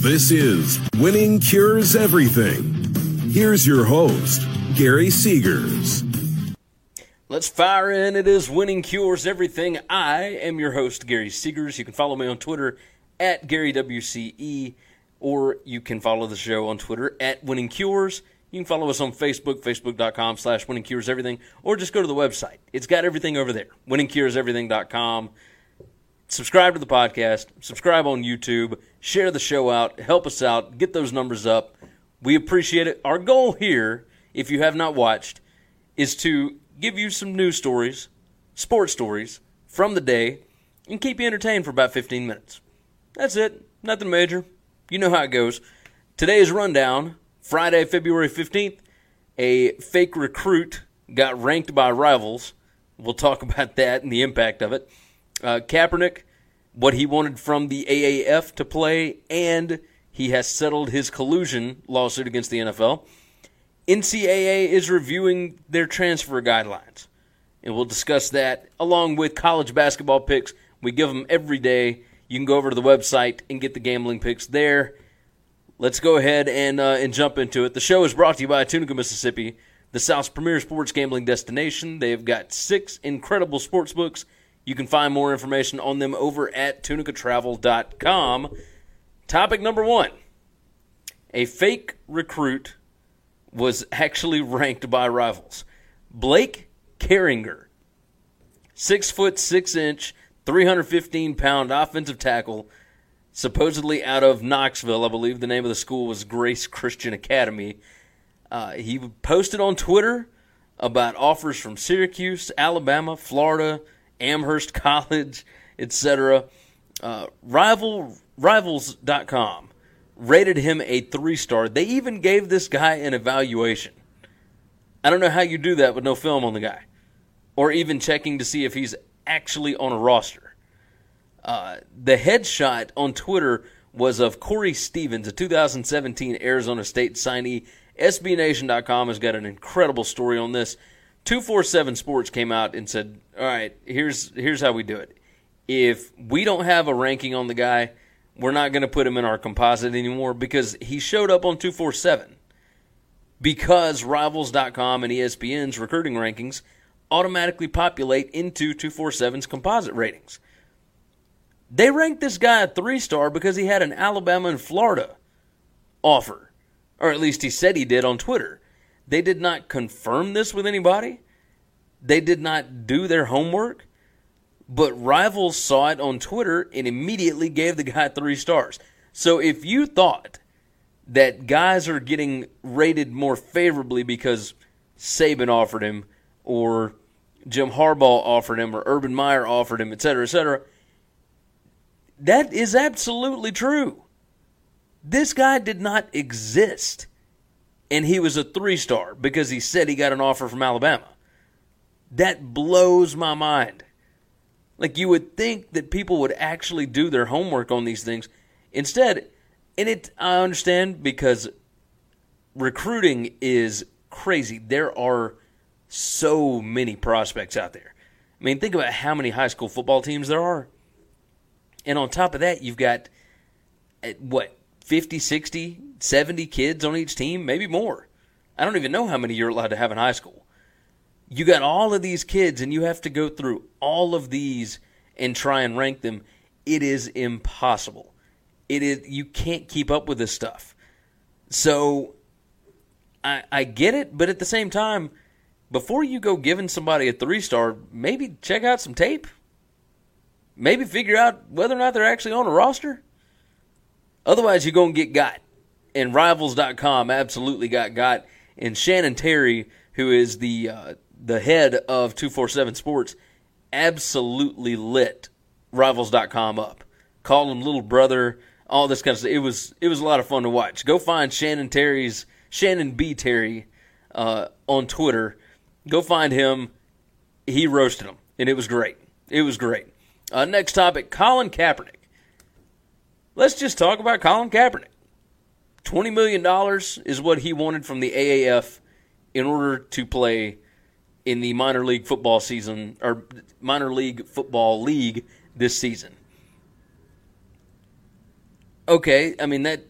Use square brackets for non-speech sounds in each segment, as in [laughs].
This is Winning Cures Everything. Here's your host, Gary Seegers. Let's fire in. It is Winning Cures Everything. I am your host, Gary Seegers. You can follow me on Twitter at GaryWCE, or you can follow the show on Twitter at Winning Cures. You can follow us on Facebook, facebook.com slash Winning Cures Everything, or just go to the website. It's got everything over there, winningcureseverything.com subscribe to the podcast, subscribe on YouTube, share the show out, help us out, get those numbers up. We appreciate it. Our goal here, if you have not watched, is to give you some news stories, sports stories from the day, and keep you entertained for about 15 minutes. That's it. Nothing major. You know how it goes. Today's rundown, Friday, February 15th, a fake recruit got ranked by rivals. We'll talk [laughs] about that and the impact of it uh, Kaepernick, what he wanted from the AAF to play, and he has settled his collusion lawsuit against the NFL. NCAA is reviewing their transfer guidelines, and we'll discuss that along with college basketball picks. We give them every day. You can go over to the website and get the gambling picks there. Let's go ahead and uh, and jump into it. The show is brought to you by Tunica, Mississippi, the South's premier sports gambling destination. They've got six incredible sports books you can find more information on them over at tunicatravel.com. Topic number one a fake recruit was actually [laughs] ranked by rivals. Blake Carringer, six foot six inch, 315 pound offensive tackle, supposedly out of Knoxville. I believe the name of the school was Grace Christian Academy. Uh, he posted on Twitter about offers from Syracuse, Alabama, Florida, Amherst College, etc. Uh, Rival Rivals.com rated him a three star. They even gave this guy an evaluation. I don't know how you do that with no film on the guy, or even checking to see if he's actually on a roster. Uh, the headshot on Twitter was of Corey Stevens, a 2017 Arizona State signee. SBNation.com has got an incredible story on this. 247 Sports came out and said, "All right, here's here's how we do it. If we don't have a ranking on the guy, we're not going to put him in our composite anymore because he showed up on 247. Because rivals.com and ESPN's recruiting rankings automatically populate into 247's composite ratings. They ranked this guy a 3-star because he had an Alabama and Florida offer, or at least he said he did on Twitter." They did not confirm this with anybody. They did not do their homework. But rivals saw it on Twitter and immediately gave the guy three stars. So if you thought that guys are getting rated more favorably because Saban offered him or Jim Harbaugh offered him or Urban Meyer offered him, et cetera, et cetera, that is absolutely true. This guy did not exist and he was a three star because he said he got an offer from Alabama. That blows my mind. Like you would think that people would actually do their homework on these things. Instead, and it I understand because recruiting is crazy. There are so many prospects out there. I mean, think about how many high school football teams there are. And on top of that, you've got eh, what 50, 60, 70 kids on each team, maybe more. I don't even know how many you're allowed to have in high school. You got all of these kids, and you have to go through all of these and try and rank them. It is impossible. it is you can't keep up with this stuff. So I I get it, but at the same time, before you go giving somebody a three star, maybe check out some tape. Maybe figure out whether or not they're actually on a roster. Otherwise, you're going to get got. And Rivals.com absolutely got got. And Shannon Terry, who is the uh, the head of 247 Sports, absolutely lit Rivals.com up. Called him little brother, all this kind of stuff. It was it was a lot of fun to watch. Go find Shannon Terry's Shannon B Terry uh, on Twitter. Go find him. He roasted him, and it was great. It was great. Uh, next topic: Colin Kaepernick. Let's just talk about Colin Kaepernick. $20 million is what he wanted from the AAF in order to play in the minor league football season or minor league football league this season. Okay, I mean that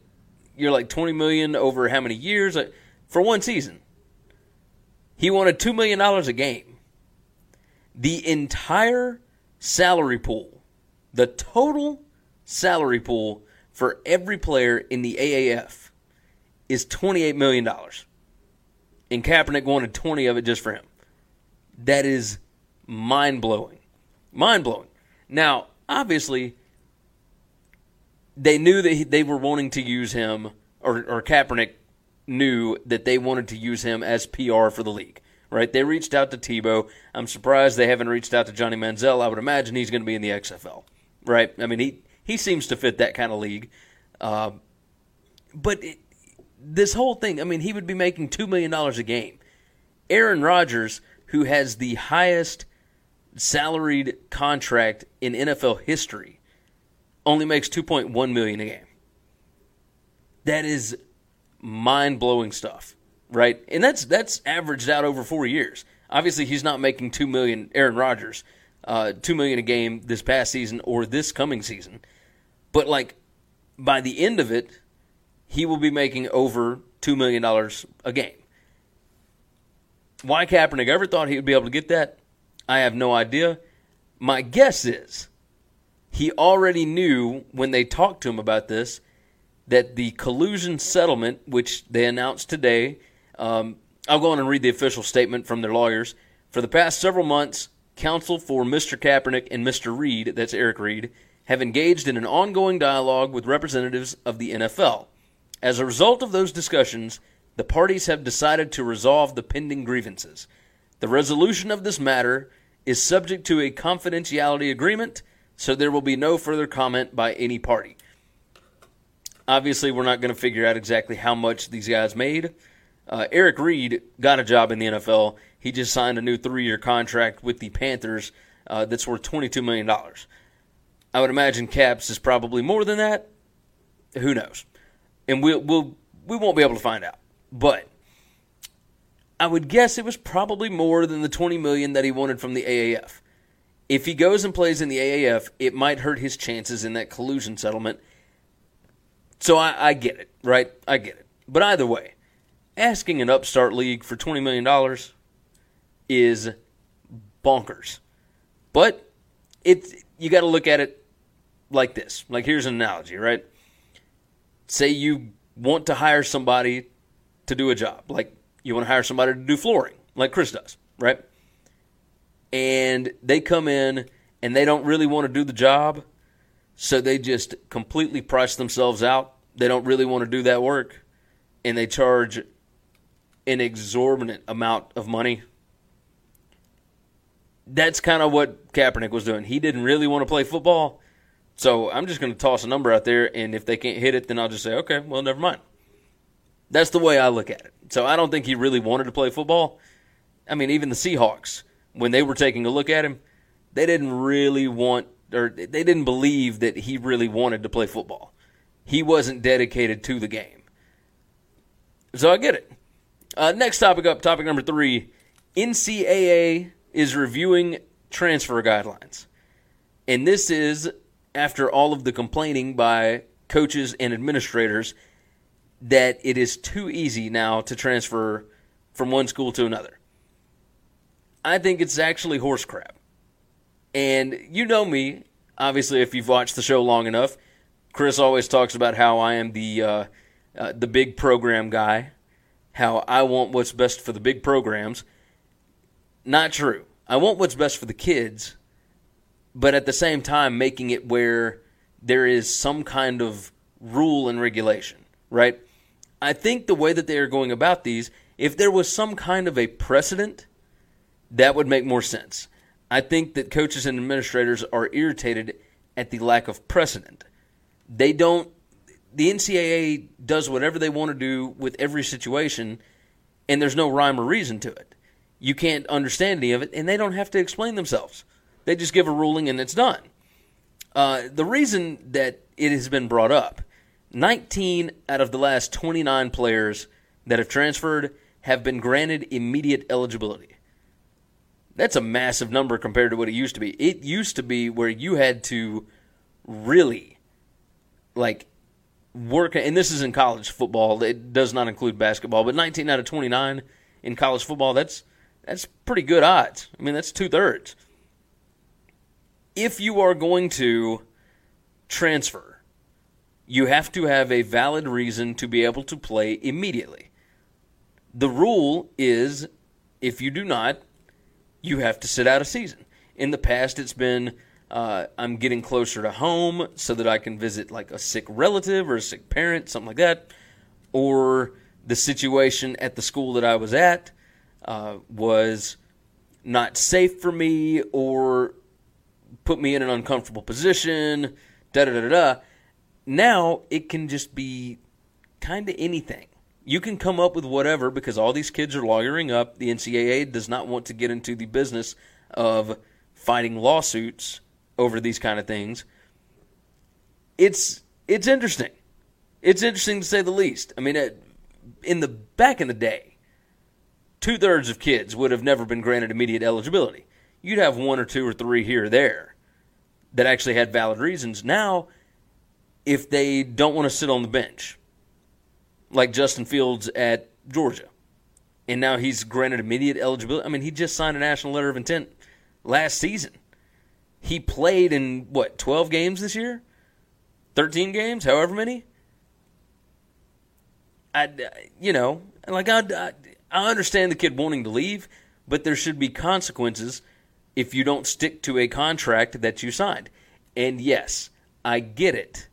you're like 20 million over how many years uh, for one season. He wanted 2 million dollars a game. The entire salary pool, the total salary pool for every player in the AAF is $28 million. And Kaepernick wanted 20 of it just for him. That is mind blowing. Mind blowing. Now, obviously, they knew that he, they were wanting to use him, or, or Kaepernick knew that they wanted to use him as PR for the league. Right? They reached out to Tebow. I'm surprised they haven't reached out to Johnny Manziel. I would imagine he's going to be in the XFL. Right? I mean, he he seems to fit that kind of league. Uh, but it, this whole thing, I mean, he would be making $2 million a game. Aaron Rodgers, who has the highest salaried contract in NFL history, only makes 2.1 million a game. That is mind-blowing stuff, right? And that's that's averaged out over 4 years. Obviously, he's not making 2 million Aaron Rodgers, uh, 2 million a game this past season or this coming season. But like by the end of it, he will be making over two million dollars a game. Why Kaepernick ever thought he would be able to get that, I have no idea. My guess is he already knew when they talked to him about this that the collusion settlement, which they announced today, um, I'll go on and read the official statement from their lawyers. For the past several months, counsel for Mr. Kaepernick and Mr. Reid, that's Eric Reid, have engaged in an ongoing dialogue with representatives of the NFL. As a result of those discussions, the parties have decided to resolve the pending grievances. The resolution of this matter is subject to a confidentiality agreement, so there will be no further comment by any party. Obviously, we're not going to figure out exactly how much these guys made. Uh, Eric Reid got a job in the NFL. He just signed a new three year contract with the Panthers uh, that's worth $22 million. I would imagine Caps is probably more than that. Who knows? And we'll, we'll, we won't be able to find out. But I would guess it was probably more than the 20 million that he wanted from the AAF. If he goes and plays in the AAF, it might hurt his chances in that collusion settlement. So I, I get it, right? I get it. But either way, asking an upstart league for $20 million is bonkers. But it's you got to look at it like this. Like here's an analogy, right? Say you want to hire somebody to do a job, like you want to hire somebody to do flooring, like Chris does, right? And they come in and they don't really want to do the job, so they just completely price themselves out. They don't really want to do that work, and they charge an exorbitant amount of money. That's kind of what Kaepernick was doing. He didn't really want to play football, so I'm just going to toss a number out there, and if they can't hit it, then I'll just say, okay, well, never mind. That's the way I look at it. So I don't think he really wanted to play football. I mean, even the Seahawks, when they were taking a look at him, they didn't really want, or they didn't believe that he really wanted to play football. He wasn't dedicated to the game. So I get it. Uh, next topic up, topic number three NCAA is reviewing transfer guidelines. And this is after all of the complaining by coaches and administrators that it is too easy now to transfer from one school to another. I think it's actually horse crap. And you know me, obviously, if you've watched the show long enough, Chris always talks about how I am the uh, uh, the big program guy, how I want what's best for the big programs. Not true. I want what's best for the kids, but at the same time, making it where there is some kind of rule and regulation, right? I think the way that they are going about these, if there was some kind of a precedent, that would make more sense. I think that coaches and administrators are irritated at the lack of precedent. They don't, the NCAA does whatever they want to do with every situation, and there's no rhyme or reason to it. You can't understand any of it, and they don't have to explain themselves. They just give a ruling and it's done. Uh, the reason that it has been brought up 19 out of the last 29 players that have transferred have been granted immediate eligibility. That's a massive number compared to what it used to be. It used to be where you had to really like work and this is in college football. It does not include basketball, but 19 out of 29 in college football, that's that's pretty good odds. I mean, that's two thirds. If you are going to transfer, you have to have a valid reason to be able to play immediately. The rule is if you do not, you have to sit out a season. In the past, it's been uh, I'm getting closer to home so that I can visit like a sick relative or a sick parent, something like that, or the situation at the school that I was at uh, was not safe for me or put me in an uncomfortable position. Da da da da. Now it can just be kind of anything you can come up with whatever because all these kids are lawyering up. The NCAA does not want to get into the business of fighting lawsuits over these kind of things. It's it's interesting. It's interesting to say the least. I mean, in the back in the day, two thirds of kids would have never been granted immediate eligibility. You'd have one or two or three here or there that actually had valid reasons. Now, if they don't want to sit on the bench, like Justin Fields at Georgia. And now he's granted immediate eligibility. I mean, he just signed a national letter of intent last season. He played in what, 12 games this year? 13 games, however many? I you know, like I I understand the kid wanting to leave, but there should be consequences if you don't stick to a contract that you signed. And yes, I get it.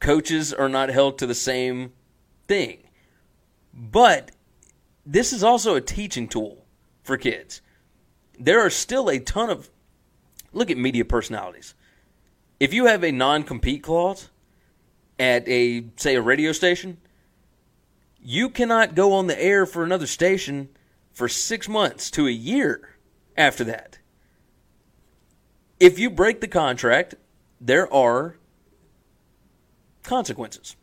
Coaches are not held to the same thing. But this is also a teaching tool for kids. There are still a ton of look at media personalities. If you have a non-compete clause at a say a radio station, you cannot go on the air for another station for 6 months to a year after that. If you break the contract, there are consequences.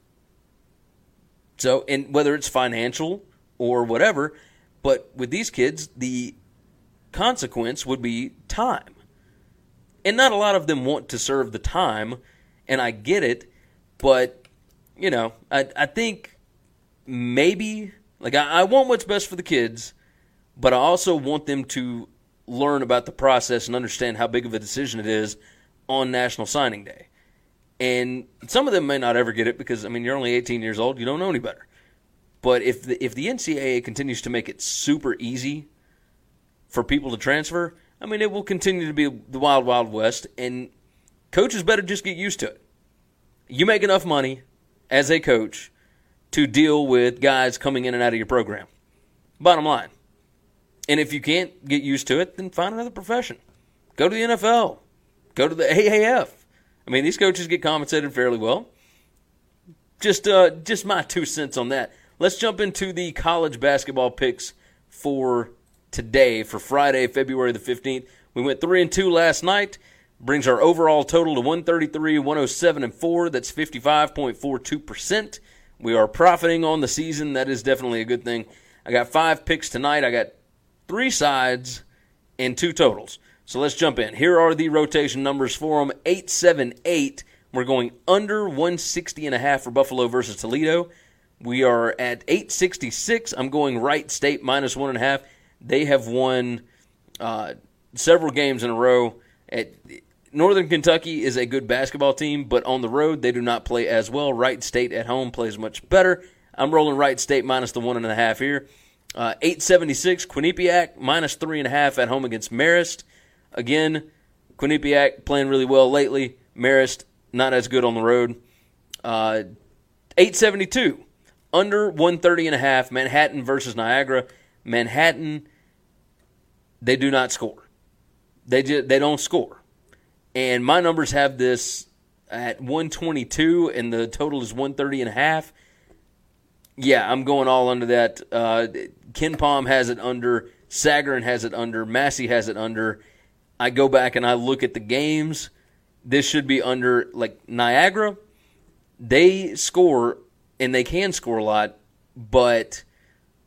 So, and whether it's financial or whatever, but with these kids, the consequence would be time. And not a lot of them want to serve the time, and I get it, but, you know, I, I think maybe, like, I, I want what's best for the kids, but I also want them to learn about the process and understand how big of a decision it is on National Signing Day. And some of them may not ever get it because I mean you're only 18 years old, you don't know any better. But if the if the NCAA continues to make it super easy for people to transfer, I mean it will continue to be the wild wild west and coaches better just get used to it. You make enough money as a coach to deal with guys coming in and out of your program. Bottom line. And if you can't get used to it, then find another profession. Go to the NFL. Go to the AAF. I mean, these coaches get compensated fairly well. Just, uh, just my two cents on that. Let's jump into the college basketball picks for today, for Friday, February the 15th. We went 3 and 2 last night. Brings our overall total to 133, 107, and 4. That's 55.42%. We are profiting on the season. That is definitely a good thing. I got five picks tonight. I got three sides and two totals. So let's jump in. Here are the rotation numbers for them 878. We're going under 160 and a half for Buffalo versus Toledo. We are at 866. I'm going Wright State minus one and a half. They have won uh, several games in a row. At Northern Kentucky is a good basketball team, but on the road they do not play as well. Wright State at home plays much better. I'm rolling Wright State minus the one and a half here. Uh, 876 Quinnipiac minus three and a half at home against Marist. Again, Quinnipiac playing really well lately. Marist not as good on the road. Uh, 872 under 130 and a half. Manhattan versus Niagara. Manhattan, they do not score. They just, they don't score. And my numbers have this at 122 and the total is 130 and a half. Yeah, I'm going all under that. Uh, Pom has it under. Sagarin has it under. Massey has it under. I go back and I look at the games. This should be under like Niagara. They score and they can score a lot, but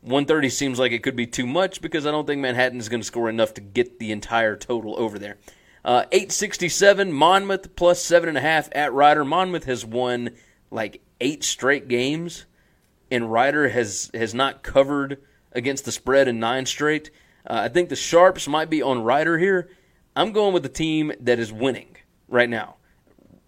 130 seems like it could be too much because I don't think Manhattan is going to score enough to get the entire total over there. Uh, 867 Monmouth plus seven and a half at Rider. Monmouth has won like eight straight games, and Rider has has not covered against the spread in nine straight. Uh, I think the sharps might be on Rider here. I'm going with the team that is winning right now.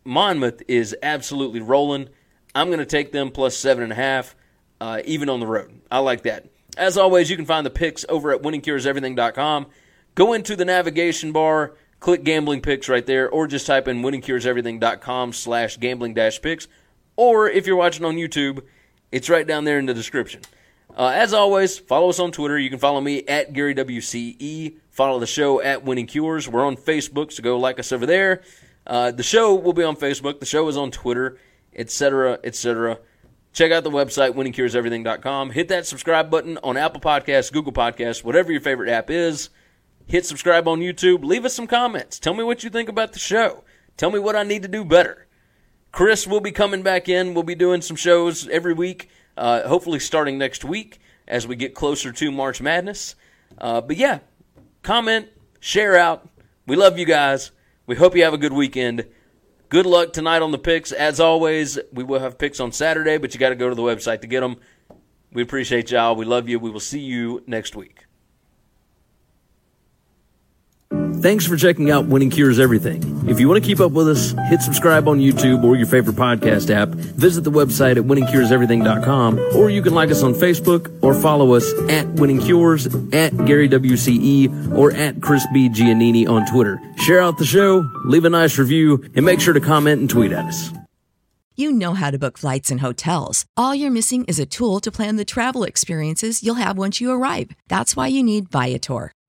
Monmouth is absolutely rolling. I'm going to take them plus seven and a half, uh, even on the road. I like that. As always, you can find the picks over at winningcureseverything.com. Go into the navigation bar, click gambling picks right there, or just type in winningcureseverything.com slash gambling dash picks. Or if you're watching on YouTube, it's right down there in the description. Uh, as always, follow us on Twitter. You can follow me at Gary WCE. Follow the show at Winning Cures. We're on Facebook, so go like us over there. Uh, the show will be on Facebook. The show is on Twitter etc., etc. Check out the website, winningcureseverything.com. Hit that subscribe button on Apple Podcasts, Google Podcasts, whatever your favorite app is. Hit subscribe on YouTube. Leave us some comments. Tell me what you think about the show. Tell me what I need to do better. Chris will be coming back in. We'll be doing some shows every week, uh, hopefully starting next week as we get closer to March Madness. Uh, but yeah, comment, share out. We love you guys. We hope you have a good weekend. Good luck tonight on the picks. As always, we will have picks on Saturday, but you got to go to the website to get them. We appreciate y'all. We love you. We will see you next week. Thanks for checking out Winning Cures Everything. If you want to keep up with us, hit subscribe on YouTube or your favorite podcast app. Visit the website at winningcureseverything.com or you can like us on Facebook or follow us at Winning Cures, at Gary WCE, or at Chris B. Giannini on Twitter. Share out the show, leave a nice review, and make sure to comment and tweet at us. You know how to book flights and hotels. All you're missing is a tool to plan the travel experiences you'll have once you arrive. That's why you need Viator.